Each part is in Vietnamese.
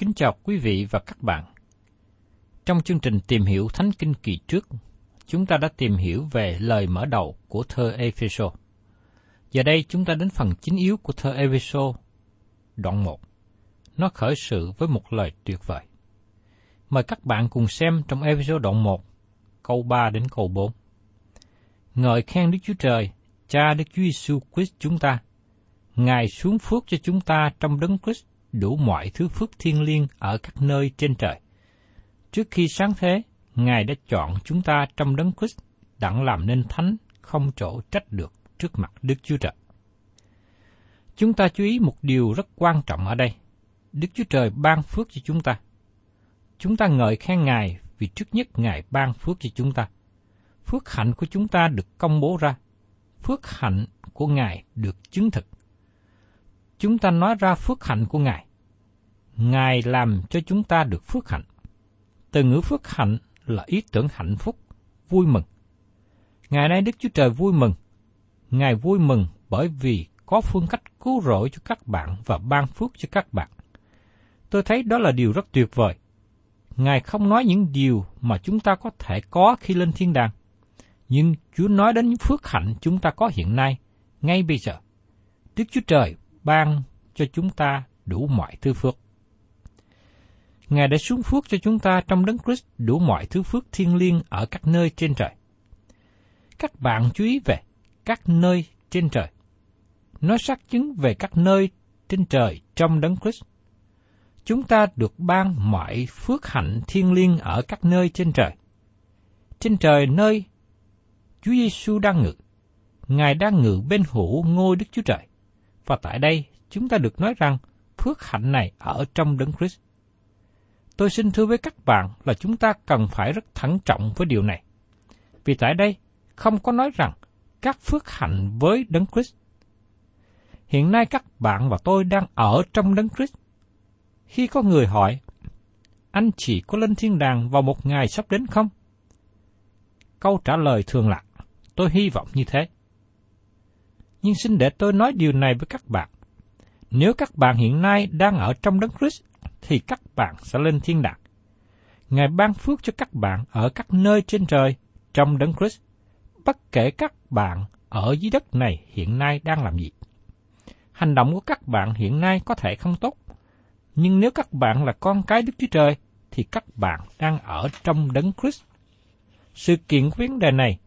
Kính chào quý vị và các bạn. Trong chương trình tìm hiểu Thánh Kinh kỳ trước, chúng ta đã tìm hiểu về lời mở đầu của thơ Epheso. Giờ đây chúng ta đến phần chính yếu của thơ Epheso, đoạn 1. Nó khởi sự với một lời tuyệt vời. Mời các bạn cùng xem trong Epheso đoạn 1, câu 3 đến câu 4. Ngợi khen Đức Chúa Trời, Cha Đức Chúa Giêsu Christ chúng ta. Ngài xuống phước cho chúng ta trong đấng Christ đủ mọi thứ phước thiên liêng ở các nơi trên trời. Trước khi sáng thế, Ngài đã chọn chúng ta trong đấng Christ đặng làm nên thánh không chỗ trách được trước mặt Đức Chúa Trời. Chúng ta chú ý một điều rất quan trọng ở đây. Đức Chúa Trời ban phước cho chúng ta. Chúng ta ngợi khen Ngài vì trước nhất Ngài ban phước cho chúng ta. Phước hạnh của chúng ta được công bố ra. Phước hạnh của Ngài được chứng thực. Chúng ta nói ra phước hạnh của Ngài. Ngài làm cho chúng ta được phước hạnh. Từ ngữ phước hạnh là ý tưởng hạnh phúc, vui mừng. Ngày nay Đức Chúa Trời vui mừng. Ngài vui mừng bởi vì có phương cách cứu rỗi cho các bạn và ban phước cho các bạn. Tôi thấy đó là điều rất tuyệt vời. Ngài không nói những điều mà chúng ta có thể có khi lên thiên đàng, nhưng Chúa nói đến những phước hạnh chúng ta có hiện nay, ngay bây giờ. Đức Chúa Trời ban cho chúng ta đủ mọi thứ phước. Ngài đã xuống phước cho chúng ta trong đấng Christ đủ mọi thứ phước thiên liêng ở các nơi trên trời. Các bạn chú ý về các nơi trên trời. Nói xác chứng về các nơi trên trời trong đấng Christ. Chúng ta được ban mọi phước hạnh thiên liêng ở các nơi trên trời. Trên trời nơi Chúa Giêsu đang ngự, Ngài đang ngự bên hữu ngôi Đức Chúa Trời. Và tại đây, chúng ta được nói rằng phước hạnh này ở trong đấng Christ. Tôi xin thưa với các bạn là chúng ta cần phải rất thận trọng với điều này. Vì tại đây, không có nói rằng các phước hạnh với đấng Christ. Hiện nay các bạn và tôi đang ở trong đấng Christ. Khi có người hỏi, anh chỉ có lên thiên đàng vào một ngày sắp đến không? Câu trả lời thường là, tôi hy vọng như thế. Nhưng xin để tôi nói điều này với các bạn. Nếu các bạn hiện nay đang ở trong đấng Christ, thì các bạn sẽ lên thiên đàng. Ngài ban phước cho các bạn ở các nơi trên trời trong đấng Christ, bất kể các bạn ở dưới đất này hiện nay đang làm gì. Hành động của các bạn hiện nay có thể không tốt, nhưng nếu các bạn là con cái Đức Chúa Trời, thì các bạn đang ở trong đấng Christ. Sự kiện của vấn đề này,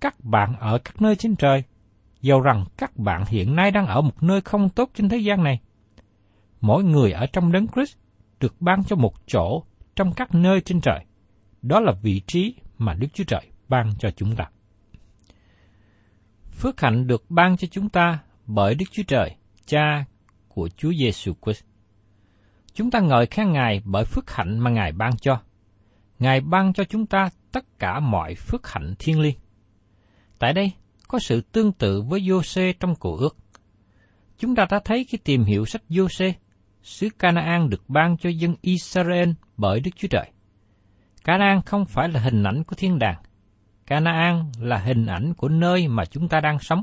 các bạn ở các nơi trên trời, dầu rằng các bạn hiện nay đang ở một nơi không tốt trên thế gian này. Mỗi người ở trong đấng Christ được ban cho một chỗ trong các nơi trên trời. Đó là vị trí mà Đức Chúa Trời ban cho chúng ta. Phước hạnh được ban cho chúng ta bởi Đức Chúa Trời, Cha của Chúa Giêsu Christ. Chúng ta ngợi khen Ngài bởi phước hạnh mà Ngài ban cho. Ngài ban cho chúng ta tất cả mọi phước hạnh thiên liêng. Tại đây có sự tương tự với Giô-xê trong cổ ước. Chúng ta đã thấy khi tìm hiểu sách Giô-xê, xứ Canaan được ban cho dân Israel bởi Đức Chúa Trời. Canaan không phải là hình ảnh của thiên đàng. Canaan là hình ảnh của nơi mà chúng ta đang sống.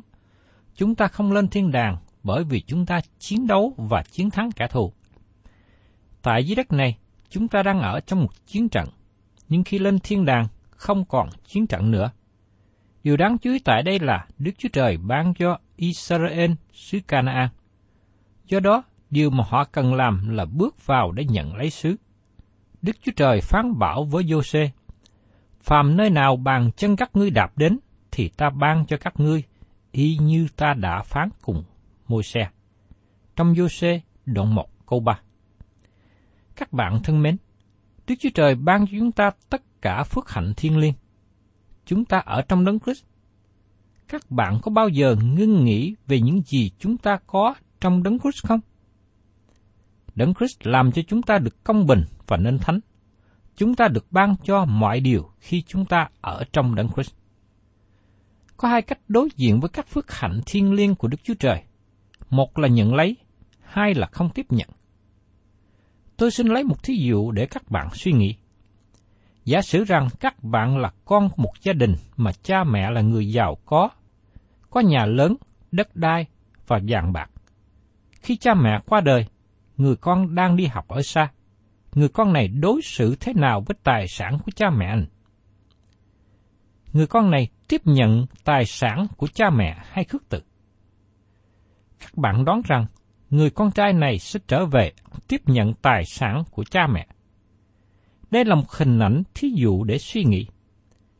Chúng ta không lên thiên đàng bởi vì chúng ta chiến đấu và chiến thắng kẻ thù. Tại dưới đất này, chúng ta đang ở trong một chiến trận, nhưng khi lên thiên đàng, không còn chiến trận nữa. Điều đáng chú ý tại đây là Đức Chúa Trời ban cho Israel xứ Canaan. Do đó, điều mà họ cần làm là bước vào để nhận lấy xứ. Đức Chúa Trời phán bảo với Giô-xê, phàm nơi nào bàn chân các ngươi đạp đến, thì ta ban cho các ngươi, y như ta đã phán cùng môi xe. Trong Giô-xê, đoạn 1 câu 3 Các bạn thân mến, Đức Chúa Trời ban cho chúng ta tất cả phước hạnh thiên liêng. Chúng ta ở trong đấng Christ. Các bạn có bao giờ ngưng nghĩ về những gì chúng ta có trong đấng Christ không? Đấng Christ làm cho chúng ta được công bình và nên thánh. Chúng ta được ban cho mọi điều khi chúng ta ở trong Đấng Christ. Có hai cách đối diện với các phước hạnh thiên liêng của Đức Chúa Trời. Một là nhận lấy, hai là không tiếp nhận. Tôi xin lấy một thí dụ để các bạn suy nghĩ. Giả sử rằng các bạn là con một gia đình mà cha mẹ là người giàu có, có nhà lớn, đất đai và vàng bạc. Khi cha mẹ qua đời, người con đang đi học ở xa. Người con này đối xử thế nào với tài sản của cha mẹ anh? Người con này tiếp nhận tài sản của cha mẹ hay khước từ? Các bạn đoán rằng người con trai này sẽ trở về tiếp nhận tài sản của cha mẹ. Đây là một hình ảnh thí dụ để suy nghĩ.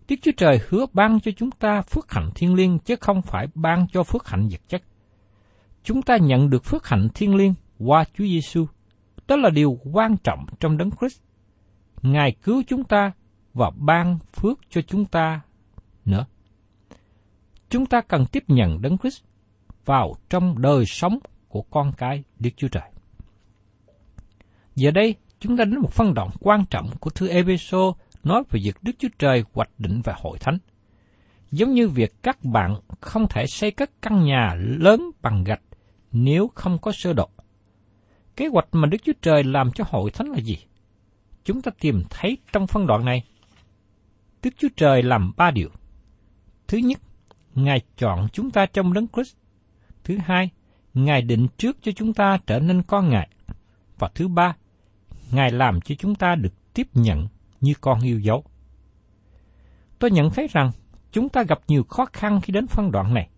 Đức Chúa Trời hứa ban cho chúng ta phước hạnh thiên liêng chứ không phải ban cho phước hạnh vật chất. Chúng ta nhận được phước hạnh thiên liêng qua Chúa Giêsu. Đó là điều quan trọng trong đấng Christ. Ngài cứu chúng ta và ban phước cho chúng ta nữa. Chúng ta cần tiếp nhận đấng Christ vào trong đời sống của con cái Đức Chúa Trời. Giờ đây, chúng ta đến một phân đoạn quan trọng của thư Epheso nói về việc Đức Chúa Trời hoạch định và hội thánh. Giống như việc các bạn không thể xây cất căn nhà lớn bằng gạch nếu không có sơ đồ. Kế hoạch mà Đức Chúa Trời làm cho hội thánh là gì? Chúng ta tìm thấy trong phân đoạn này. Đức Chúa Trời làm ba điều. Thứ nhất, Ngài chọn chúng ta trong đấng Christ. Thứ hai, Ngài định trước cho chúng ta trở nên con Ngài. Và thứ ba, Ngài làm cho chúng ta được tiếp nhận như con yêu dấu. Tôi nhận thấy rằng chúng ta gặp nhiều khó khăn khi đến phân đoạn này.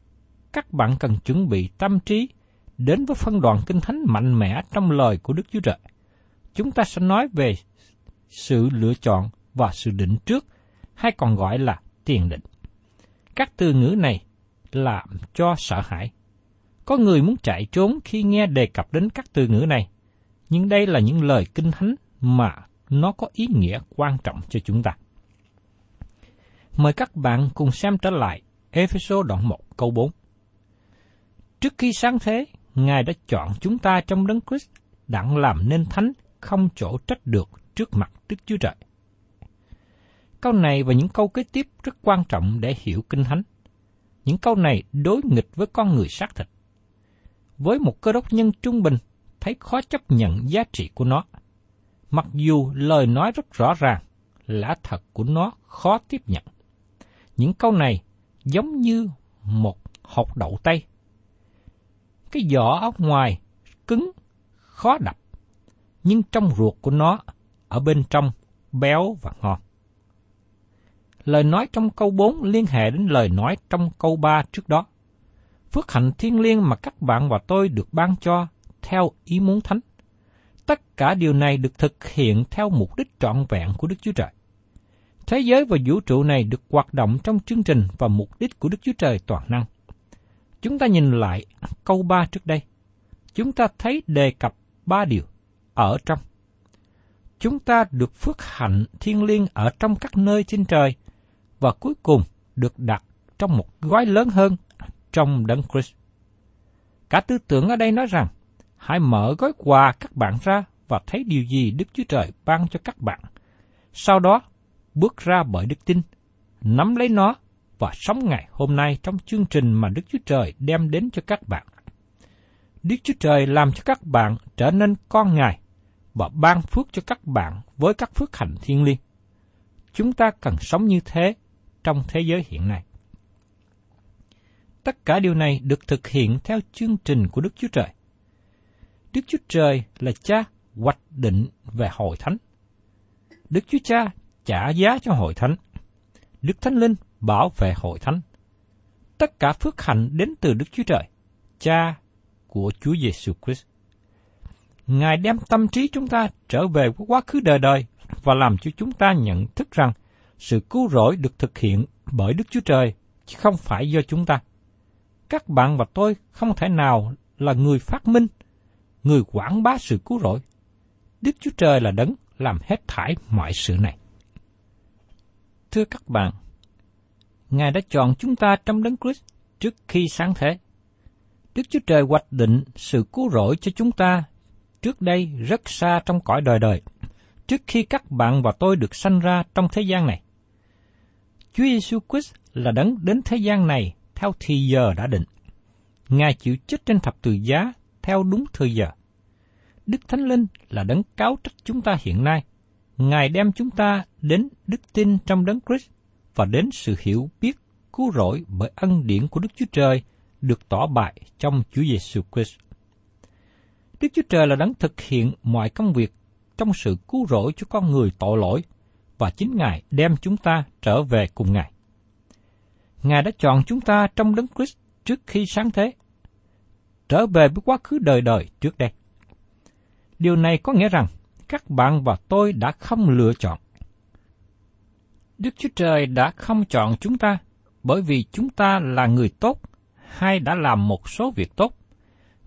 Các bạn cần chuẩn bị tâm trí đến với phân đoạn kinh thánh mạnh mẽ trong lời của Đức Chúa Trời. Chúng ta sẽ nói về sự lựa chọn và sự định trước, hay còn gọi là tiền định. Các từ ngữ này làm cho sợ hãi. Có người muốn chạy trốn khi nghe đề cập đến các từ ngữ này, nhưng đây là những lời kinh thánh mà nó có ý nghĩa quan trọng cho chúng ta. Mời các bạn cùng xem trở lại Ephesos đoạn 1 câu 4. Trước khi sáng thế, Ngài đã chọn chúng ta trong đấng Christ đặng làm nên thánh không chỗ trách được trước mặt Đức Chúa Trời. Câu này và những câu kế tiếp rất quan trọng để hiểu kinh thánh. Những câu này đối nghịch với con người xác thịt. Với một cơ đốc nhân trung bình, thấy khó chấp nhận giá trị của nó. Mặc dù lời nói rất rõ ràng, lã thật của nó khó tiếp nhận. Những câu này giống như một hột đậu tây cái vỏ ở ngoài cứng, khó đập, nhưng trong ruột của nó ở bên trong béo và ngon. Lời nói trong câu 4 liên hệ đến lời nói trong câu 3 trước đó. Phước hạnh thiên liêng mà các bạn và tôi được ban cho theo ý muốn thánh. tất cả điều này được thực hiện theo mục đích trọn vẹn của Đức Chúa Trời. Thế giới và vũ trụ này được hoạt động trong chương trình và mục đích của Đức Chúa Trời toàn năng. Chúng ta nhìn lại câu ba trước đây. Chúng ta thấy đề cập ba điều ở trong. Chúng ta được phước hạnh thiên liêng ở trong các nơi trên trời và cuối cùng được đặt trong một gói lớn hơn trong đấng Christ. Cả tư tưởng ở đây nói rằng, hãy mở gói quà các bạn ra và thấy điều gì Đức Chúa Trời ban cho các bạn. Sau đó, bước ra bởi đức tin, nắm lấy nó và sống ngày hôm nay trong chương trình mà Đức Chúa Trời đem đến cho các bạn. Đức Chúa Trời làm cho các bạn trở nên con Ngài và ban phước cho các bạn với các phước hạnh thiên liêng. Chúng ta cần sống như thế trong thế giới hiện nay. Tất cả điều này được thực hiện theo chương trình của Đức Chúa Trời. Đức Chúa Trời là cha hoạch định về hội thánh. Đức Chúa Cha trả giá cho hội thánh. Đức Thánh Linh bảo vệ hội thánh. Tất cả phước hạnh đến từ Đức Chúa Trời, Cha của Chúa Giêsu Christ. Ngài đem tâm trí chúng ta trở về với quá khứ đời đời và làm cho chúng ta nhận thức rằng sự cứu rỗi được thực hiện bởi Đức Chúa Trời, chứ không phải do chúng ta. Các bạn và tôi không thể nào là người phát minh, người quảng bá sự cứu rỗi. Đức Chúa Trời là đấng làm hết thải mọi sự này. Thưa các bạn, Ngài đã chọn chúng ta trong đấng Christ trước khi sáng thế. Đức Chúa Trời hoạch định sự cứu rỗi cho chúng ta trước đây rất xa trong cõi đời đời, trước khi các bạn và tôi được sanh ra trong thế gian này. Chúa Giêsu Christ là đấng đến thế gian này theo thì giờ đã định. Ngài chịu chết trên thập tự giá theo đúng thời giờ. Đức Thánh Linh là đấng cáo trách chúng ta hiện nay. Ngài đem chúng ta đến đức tin trong đấng Christ và đến sự hiểu biết cứu rỗi bởi ân điển của Đức Chúa Trời được tỏ bại trong Chúa Giêsu Christ. Đức Chúa Trời là đấng thực hiện mọi công việc trong sự cứu rỗi cho con người tội lỗi và chính Ngài đem chúng ta trở về cùng Ngài. Ngài đã chọn chúng ta trong đấng Christ trước khi sáng thế, trở về với quá khứ đời đời trước đây. Điều này có nghĩa rằng các bạn và tôi đã không lựa chọn. Đức Chúa Trời đã không chọn chúng ta bởi vì chúng ta là người tốt hay đã làm một số việc tốt,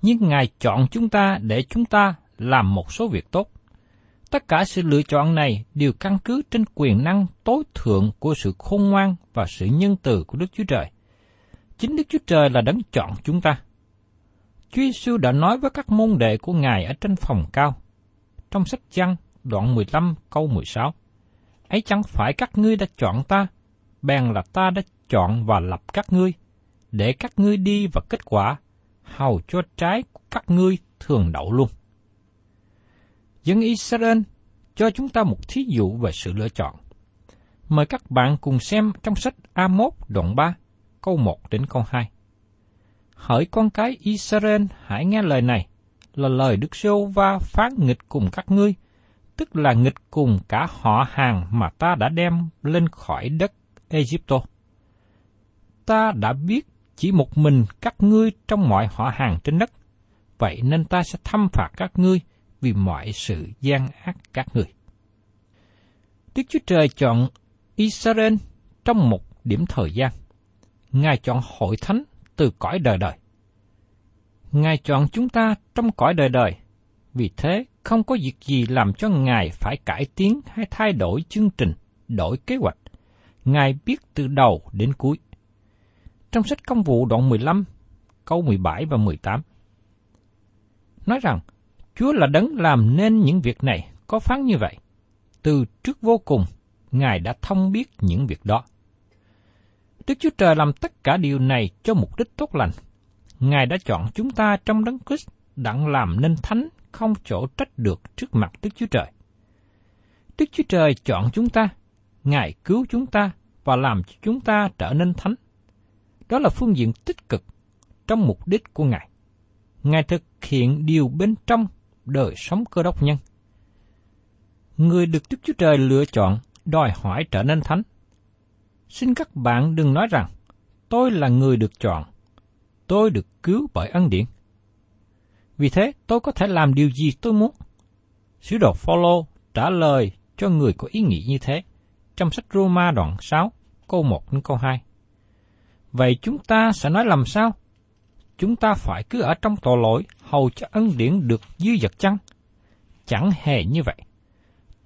nhưng Ngài chọn chúng ta để chúng ta làm một số việc tốt. Tất cả sự lựa chọn này đều căn cứ trên quyền năng tối thượng của sự khôn ngoan và sự nhân từ của Đức Chúa Trời. Chính Đức Chúa Trời là đấng chọn chúng ta. Chúa Giêsu đã nói với các môn đệ của Ngài ở trên phòng cao. Trong sách Giăng, đoạn 15 câu 16. Ấy chẳng phải các ngươi đã chọn ta, bèn là ta đã chọn và lập các ngươi, để các ngươi đi và kết quả, hầu cho trái của các ngươi thường đậu luôn dân Israel cho chúng ta một thí dụ về sự lựa chọn. Mời các bạn cùng xem trong sách A1 đoạn 3, câu 1 đến câu 2. Hỡi con cái Israel hãy nghe lời này, là lời Đức Sô Va phán nghịch cùng các ngươi, tức là nghịch cùng cả họ hàng mà ta đã đem lên khỏi đất Egypto. Ta đã biết chỉ một mình các ngươi trong mọi họ hàng trên đất, vậy nên ta sẽ thăm phạt các ngươi vì mọi sự gian ác các người. Đức Chúa Trời chọn Israel trong một điểm thời gian. Ngài chọn hội thánh từ cõi đời đời. Ngài chọn chúng ta trong cõi đời đời. Vì thế, không có việc gì làm cho Ngài phải cải tiến hay thay đổi chương trình, đổi kế hoạch. Ngài biết từ đầu đến cuối. Trong sách công vụ đoạn 15, câu 17 và 18. Nói rằng, Chúa là đấng làm nên những việc này, có phán như vậy. Từ trước vô cùng, Ngài đã thông biết những việc đó. Đức Chúa Trời làm tất cả điều này cho mục đích tốt lành. Ngài đã chọn chúng ta trong đấng Christ đặng làm nên thánh không chỗ trách được trước mặt Đức Chúa Trời. Đức Chúa Trời chọn chúng ta, Ngài cứu chúng ta và làm cho chúng ta trở nên thánh. Đó là phương diện tích cực trong mục đích của Ngài. Ngài thực hiện điều bên trong đời sống cơ đốc nhân. Người được Đức Chúa Trời lựa chọn đòi hỏi trở nên thánh. Xin các bạn đừng nói rằng, tôi là người được chọn, tôi được cứu bởi ân điển. Vì thế, tôi có thể làm điều gì tôi muốn. Sứ đồ Phaolô trả lời cho người có ý nghĩ như thế trong sách Roma đoạn 6, câu 1 đến câu 2. Vậy chúng ta sẽ nói làm sao? Chúng ta phải cứ ở trong tội lỗi hầu cho ân điển được dư dật chăng? Chẳng hề như vậy.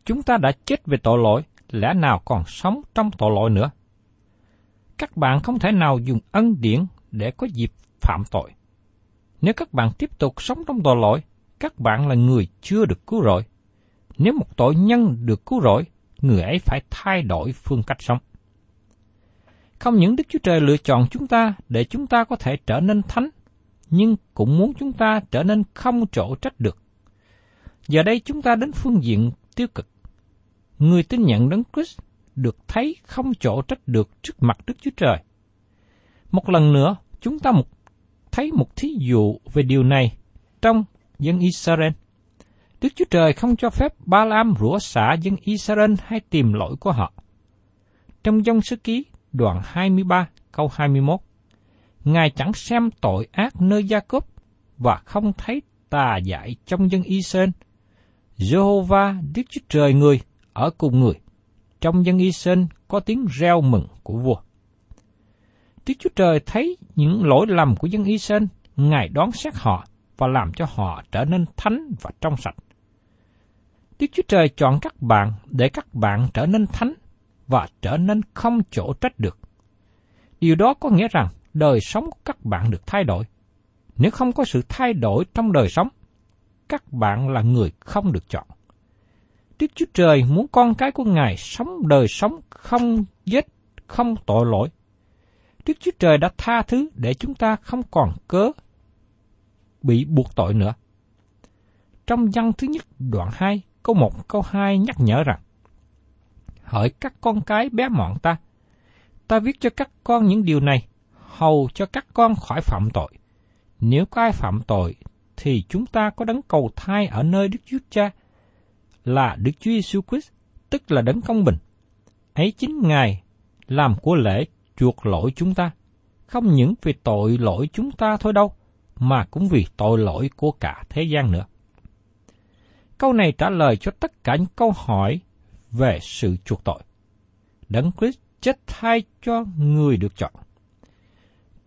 Chúng ta đã chết về tội lỗi, lẽ nào còn sống trong tội lỗi nữa? Các bạn không thể nào dùng ân điển để có dịp phạm tội. Nếu các bạn tiếp tục sống trong tội lỗi, các bạn là người chưa được cứu rỗi. Nếu một tội nhân được cứu rỗi, người ấy phải thay đổi phương cách sống. Không những Đức Chúa Trời lựa chọn chúng ta để chúng ta có thể trở nên thánh, nhưng cũng muốn chúng ta trở nên không chỗ trách được. Giờ đây chúng ta đến phương diện tiêu cực. Người tin nhận đấng Christ được thấy không chỗ trách được trước mặt Đức Chúa Trời. Một lần nữa, chúng ta một, thấy một thí dụ về điều này trong dân Israel. Đức Chúa Trời không cho phép Ba Lam rủa xả dân Israel hay tìm lỗi của họ. Trong dân sứ ký đoạn 23 câu 21, Ngài chẳng xem tội ác nơi Gia Cốp và không thấy tà dại trong dân Israel. Jehovah Đức Chúa Trời người ở cùng người. Trong dân Israel có tiếng reo mừng của vua. Đức Chúa Trời thấy những lỗi lầm của dân Israel, Ngài đón xét họ và làm cho họ trở nên thánh và trong sạch. Đức Chúa Trời chọn các bạn để các bạn trở nên thánh và trở nên không chỗ trách được. Điều đó có nghĩa rằng đời sống của các bạn được thay đổi. Nếu không có sự thay đổi trong đời sống, các bạn là người không được chọn. Đức Chúa Trời muốn con cái của Ngài sống đời sống không giết, không tội lỗi. Đức Chúa Trời đã tha thứ để chúng ta không còn cớ bị buộc tội nữa. Trong văn thứ nhất đoạn 2, câu 1 câu 2 nhắc nhở rằng Hỡi các con cái bé mọn ta, ta viết cho các con những điều này, hầu cho các con khỏi phạm tội. Nếu có ai phạm tội, thì chúng ta có đấng cầu thai ở nơi Đức Chúa Cha, là Đức Chúa Giêsu Christ, tức là đấng công bình. Ấy chính Ngài làm của lễ chuộc lỗi chúng ta, không những vì tội lỗi chúng ta thôi đâu, mà cũng vì tội lỗi của cả thế gian nữa. Câu này trả lời cho tất cả những câu hỏi về sự chuộc tội. Đấng Christ chết thay cho người được chọn.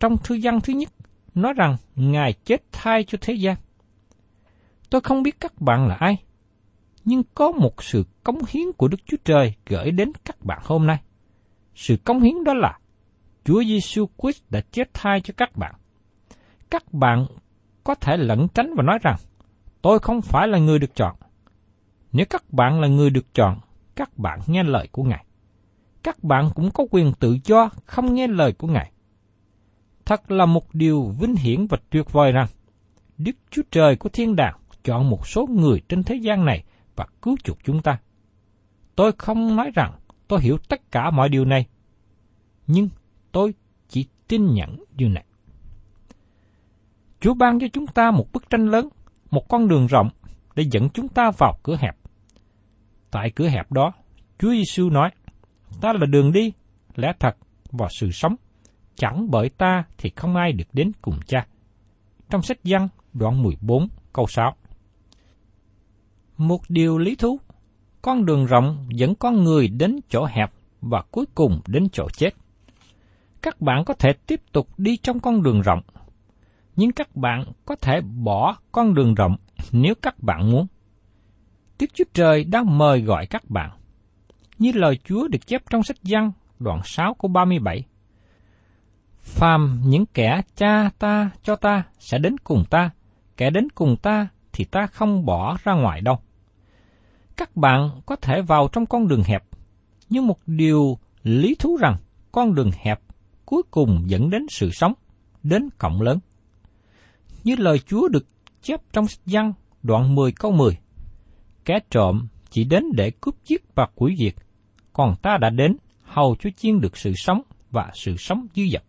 Trong thư văn thứ nhất, nói rằng Ngài chết thay cho thế gian. Tôi không biết các bạn là ai, nhưng có một sự cống hiến của Đức Chúa Trời gửi đến các bạn hôm nay. Sự cống hiến đó là Chúa Giêsu Christ đã chết thay cho các bạn. Các bạn có thể lẩn tránh và nói rằng, tôi không phải là người được chọn. Nếu các bạn là người được chọn, các bạn nghe lời của Ngài. Các bạn cũng có quyền tự do không nghe lời của Ngài. Thật là một điều vinh hiển và tuyệt vời rằng Đức Chúa Trời của thiên đàng chọn một số người trên thế gian này và cứu chuộc chúng ta. Tôi không nói rằng tôi hiểu tất cả mọi điều này, nhưng tôi chỉ tin nhận điều này. Chúa ban cho chúng ta một bức tranh lớn, một con đường rộng để dẫn chúng ta vào cửa hẹp. Tại cửa hẹp đó, Chúa Giêsu nói, ta là đường đi, lẽ thật và sự sống. Chẳng bởi ta thì không ai được đến cùng cha. Trong sách văn đoạn 14 câu 6 một điều lý thú, con đường rộng dẫn con người đến chỗ hẹp và cuối cùng đến chỗ chết. Các bạn có thể tiếp tục đi trong con đường rộng, nhưng các bạn có thể bỏ con đường rộng nếu các bạn muốn. Đức Chúa Trời đang mời gọi các bạn. Như lời Chúa được chép trong sách Giăng đoạn 6 câu 37. Phàm những kẻ cha ta cho ta sẽ đến cùng ta, kẻ đến cùng ta thì ta không bỏ ra ngoài đâu. Các bạn có thể vào trong con đường hẹp, nhưng một điều lý thú rằng con đường hẹp cuối cùng dẫn đến sự sống, đến cộng lớn. Như lời Chúa được chép trong sách Giăng đoạn 10 câu 10 kẻ trộm chỉ đến để cướp giết và quỷ diệt, còn ta đã đến hầu cho chiên được sự sống và sự sống dư dật.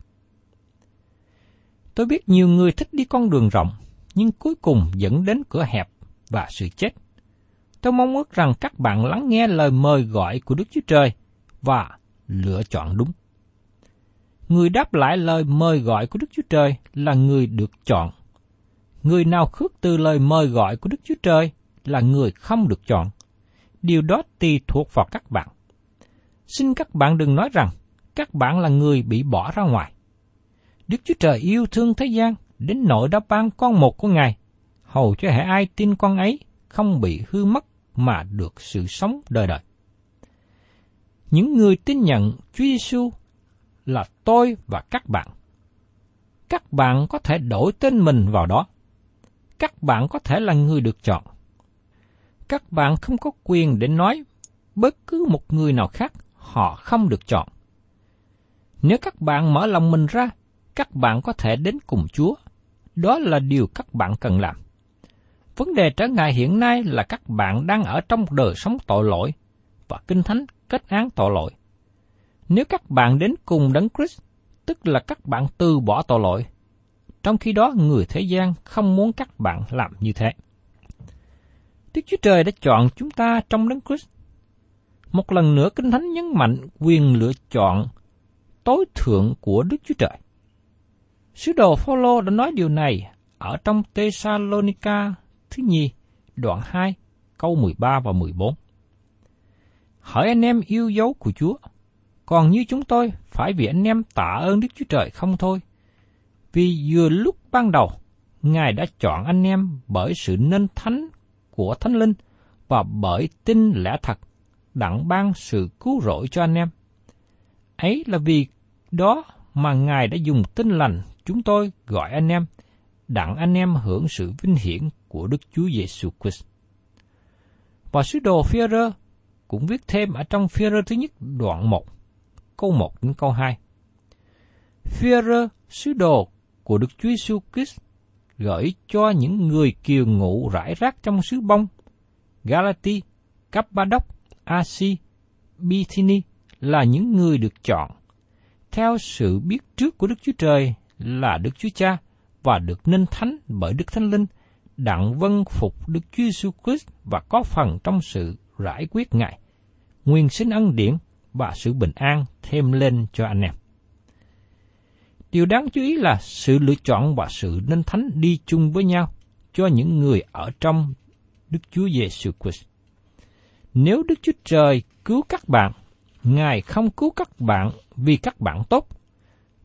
Tôi biết nhiều người thích đi con đường rộng, nhưng cuối cùng dẫn đến cửa hẹp và sự chết. Tôi mong ước rằng các bạn lắng nghe lời mời gọi của Đức Chúa Trời và lựa chọn đúng. Người đáp lại lời mời gọi của Đức Chúa Trời là người được chọn. Người nào khước từ lời mời gọi của Đức Chúa Trời là người không được chọn. Điều đó tùy thuộc vào các bạn. Xin các bạn đừng nói rằng các bạn là người bị bỏ ra ngoài. Đức Chúa Trời yêu thương thế gian đến nỗi đã ban con một của Ngài, hầu cho hệ ai tin con ấy không bị hư mất mà được sự sống đời đời. Những người tin nhận Chúa Giêsu là tôi và các bạn. Các bạn có thể đổi tên mình vào đó. Các bạn có thể là người được chọn. Các bạn không có quyền để nói bất cứ một người nào khác họ không được chọn. Nếu các bạn mở lòng mình ra, các bạn có thể đến cùng Chúa. Đó là điều các bạn cần làm. Vấn đề trở ngại hiện nay là các bạn đang ở trong đời sống tội lỗi và Kinh Thánh kết án tội lỗi. Nếu các bạn đến cùng Đấng Christ, tức là các bạn từ bỏ tội lỗi, trong khi đó người thế gian không muốn các bạn làm như thế. Đức Chúa Trời đã chọn chúng ta trong Đấng Christ. Một lần nữa Kinh Thánh nhấn mạnh quyền lựa chọn tối thượng của Đức Chúa Trời. Sứ đồ Phaolô đã nói điều này ở trong Tesalonica thứ nhì, đoạn 2, câu 13 và 14. Hỏi anh em yêu dấu của Chúa, còn như chúng tôi phải vì anh em tạ ơn Đức Chúa Trời không thôi. Vì vừa lúc ban đầu, Ngài đã chọn anh em bởi sự nên thánh của Thánh Linh và bởi tin lẽ thật, đặng ban sự cứu rỗi cho anh em. Ấy là vì đó mà Ngài đã dùng tin lành chúng tôi gọi anh em, đặng anh em hưởng sự vinh hiển của Đức Chúa Giêsu Christ. Và sứ đồ phi cũng viết thêm ở trong phi thứ nhất đoạn 1, câu 1 đến câu 2. phi sứ đồ của Đức Chúa Giêsu Christ gửi cho những người kiều ngụ rải rác trong xứ bông, Galati, Cappadoc, Asi, Bithyni là những người được chọn theo sự biết trước của Đức Chúa Trời là Đức Chúa Cha và được nên thánh bởi Đức Thánh Linh, đặng vân phục Đức Chúa Jesus Christ và có phần trong sự giải quyết Ngài, nguyên sinh ân điển và sự bình an thêm lên cho anh em. Điều đáng chú ý là sự lựa chọn và sự nên thánh đi chung với nhau cho những người ở trong Đức Chúa Giêsu Christ. Nếu Đức Chúa Trời cứu các bạn, Ngài không cứu các bạn vì các bạn tốt,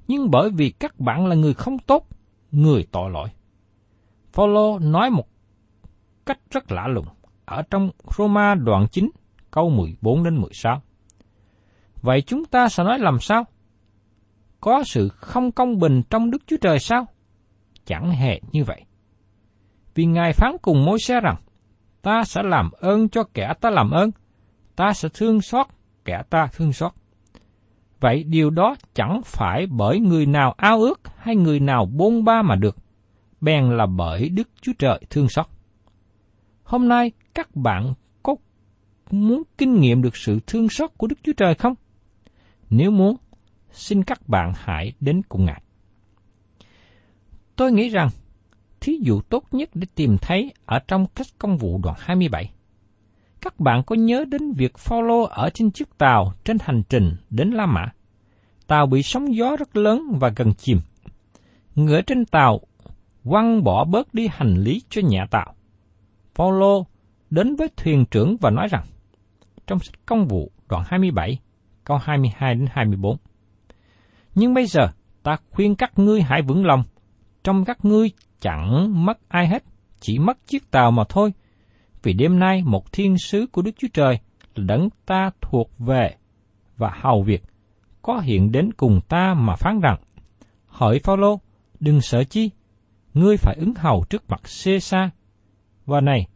nhưng bởi vì các bạn là người không tốt, người tội lỗi. Phaolô nói một cách rất lạ lùng ở trong Roma đoạn 9 câu 14 đến 16. Vậy chúng ta sẽ nói làm sao? Có sự không công bình trong Đức Chúa Trời sao? Chẳng hề như vậy. Vì Ngài phán cùng môi xe rằng, ta sẽ làm ơn cho kẻ ta làm ơn, ta sẽ thương xót kẻ ta thương xót. Vậy điều đó chẳng phải bởi người nào ao ước hay người nào bôn ba mà được, bèn là bởi Đức Chúa Trời thương xót. Hôm nay các bạn có muốn kinh nghiệm được sự thương xót của Đức Chúa Trời không? Nếu muốn, xin các bạn hãy đến cùng Ngài. Tôi nghĩ rằng, thí dụ tốt nhất để tìm thấy ở trong cách công vụ đoạn 27. Các bạn có nhớ đến việc Phaolô ở trên chiếc tàu trên hành trình đến La Mã? Tàu bị sóng gió rất lớn và gần chìm. Người ở trên tàu quăng bỏ bớt đi hành lý cho nhà tạo. Phaolô đến với thuyền trưởng và nói rằng, trong sách công vụ đoạn 27, câu 22 đến 24. Nhưng bây giờ, ta khuyên các ngươi hãy vững lòng, trong các ngươi chẳng mất ai hết, chỉ mất chiếc tàu mà thôi, vì đêm nay một thiên sứ của Đức Chúa Trời là đấng ta thuộc về và hầu việc có hiện đến cùng ta mà phán rằng hỏi Phaolô đừng sợ chi ngươi phải ứng hầu trước mặt xê xa và này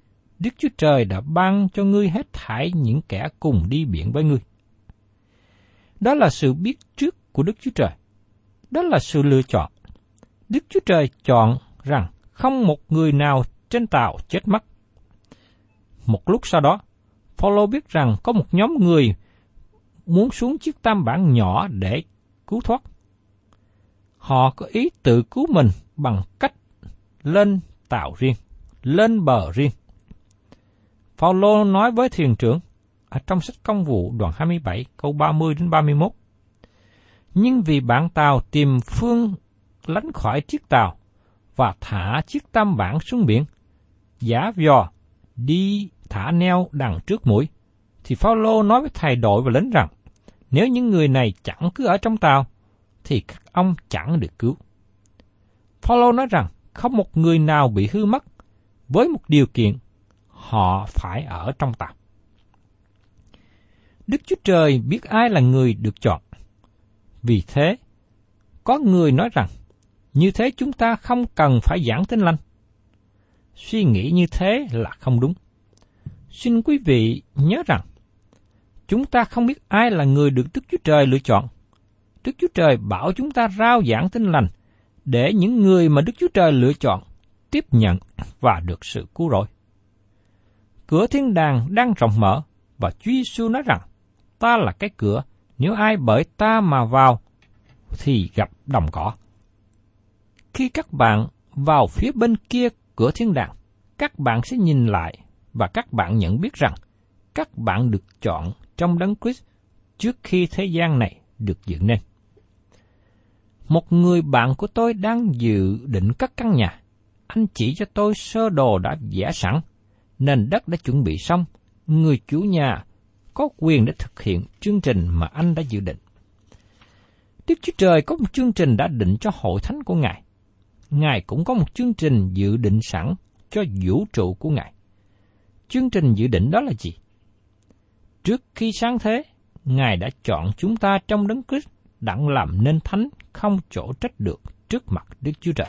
Đức Chúa Trời đã ban cho ngươi hết thảy những kẻ cùng đi biển với ngươi. Đó là sự biết trước của Đức Chúa Trời. Đó là sự lựa chọn. Đức Chúa Trời chọn rằng không một người nào trên tàu chết mất. Một lúc sau đó, Phaolô biết rằng có một nhóm người muốn xuống chiếc tam bản nhỏ để cứu thoát. Họ có ý tự cứu mình bằng cách lên tàu riêng, lên bờ riêng. Phaolô nói với thuyền trưởng ở trong sách công vụ đoạn 27 câu 30 đến 31. Nhưng vì bạn tàu tìm phương lánh khỏi chiếc tàu và thả chiếc tam bản xuống biển, giả vò đi thả neo đằng trước mũi, thì Phaolô nói với thầy đội và lính rằng, nếu những người này chẳng cứ ở trong tàu, thì các ông chẳng được cứu. Phaolô nói rằng không một người nào bị hư mất với một điều kiện họ phải ở trong tàu. Đức Chúa Trời biết ai là người được chọn. Vì thế, có người nói rằng, như thế chúng ta không cần phải giảng tin lành. Suy nghĩ như thế là không đúng. Xin quý vị nhớ rằng, chúng ta không biết ai là người được Đức Chúa Trời lựa chọn. Đức Chúa Trời bảo chúng ta rao giảng tin lành để những người mà Đức Chúa Trời lựa chọn tiếp nhận và được sự cứu rỗi. Cửa thiên đàng đang rộng mở và Chúa Giêsu nói rằng, ta là cái cửa, nếu ai bởi ta mà vào thì gặp đồng cỏ. Khi các bạn vào phía bên kia cửa thiên đàng, các bạn sẽ nhìn lại và các bạn nhận biết rằng các bạn được chọn trong đấng Christ trước khi thế gian này được dựng nên. Một người bạn của tôi đang dự định cất căn nhà. Anh chỉ cho tôi sơ đồ đã vẽ sẵn, nền đất đã chuẩn bị xong. Người chủ nhà có quyền để thực hiện chương trình mà anh đã dự định. Đức Chúa Trời có một chương trình đã định cho hội thánh của Ngài. Ngài cũng có một chương trình dự định sẵn cho vũ trụ của Ngài. Chương trình dự định đó là gì? Trước khi sáng thế, Ngài đã chọn chúng ta trong đấng Christ đặng làm nên thánh không chỗ trách được trước mặt Đức Chúa Trời.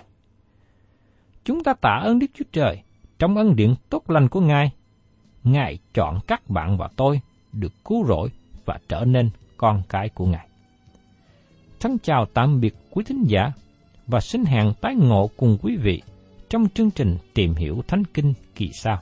Chúng ta tạ ơn Đức Chúa Trời trong ân điện tốt lành của Ngài. Ngài chọn các bạn và tôi được cứu rỗi và trở nên con cái của Ngài. Thân chào tạm biệt quý thính giả và xin hẹn tái ngộ cùng quý vị trong chương trình Tìm hiểu Thánh Kinh kỳ sau.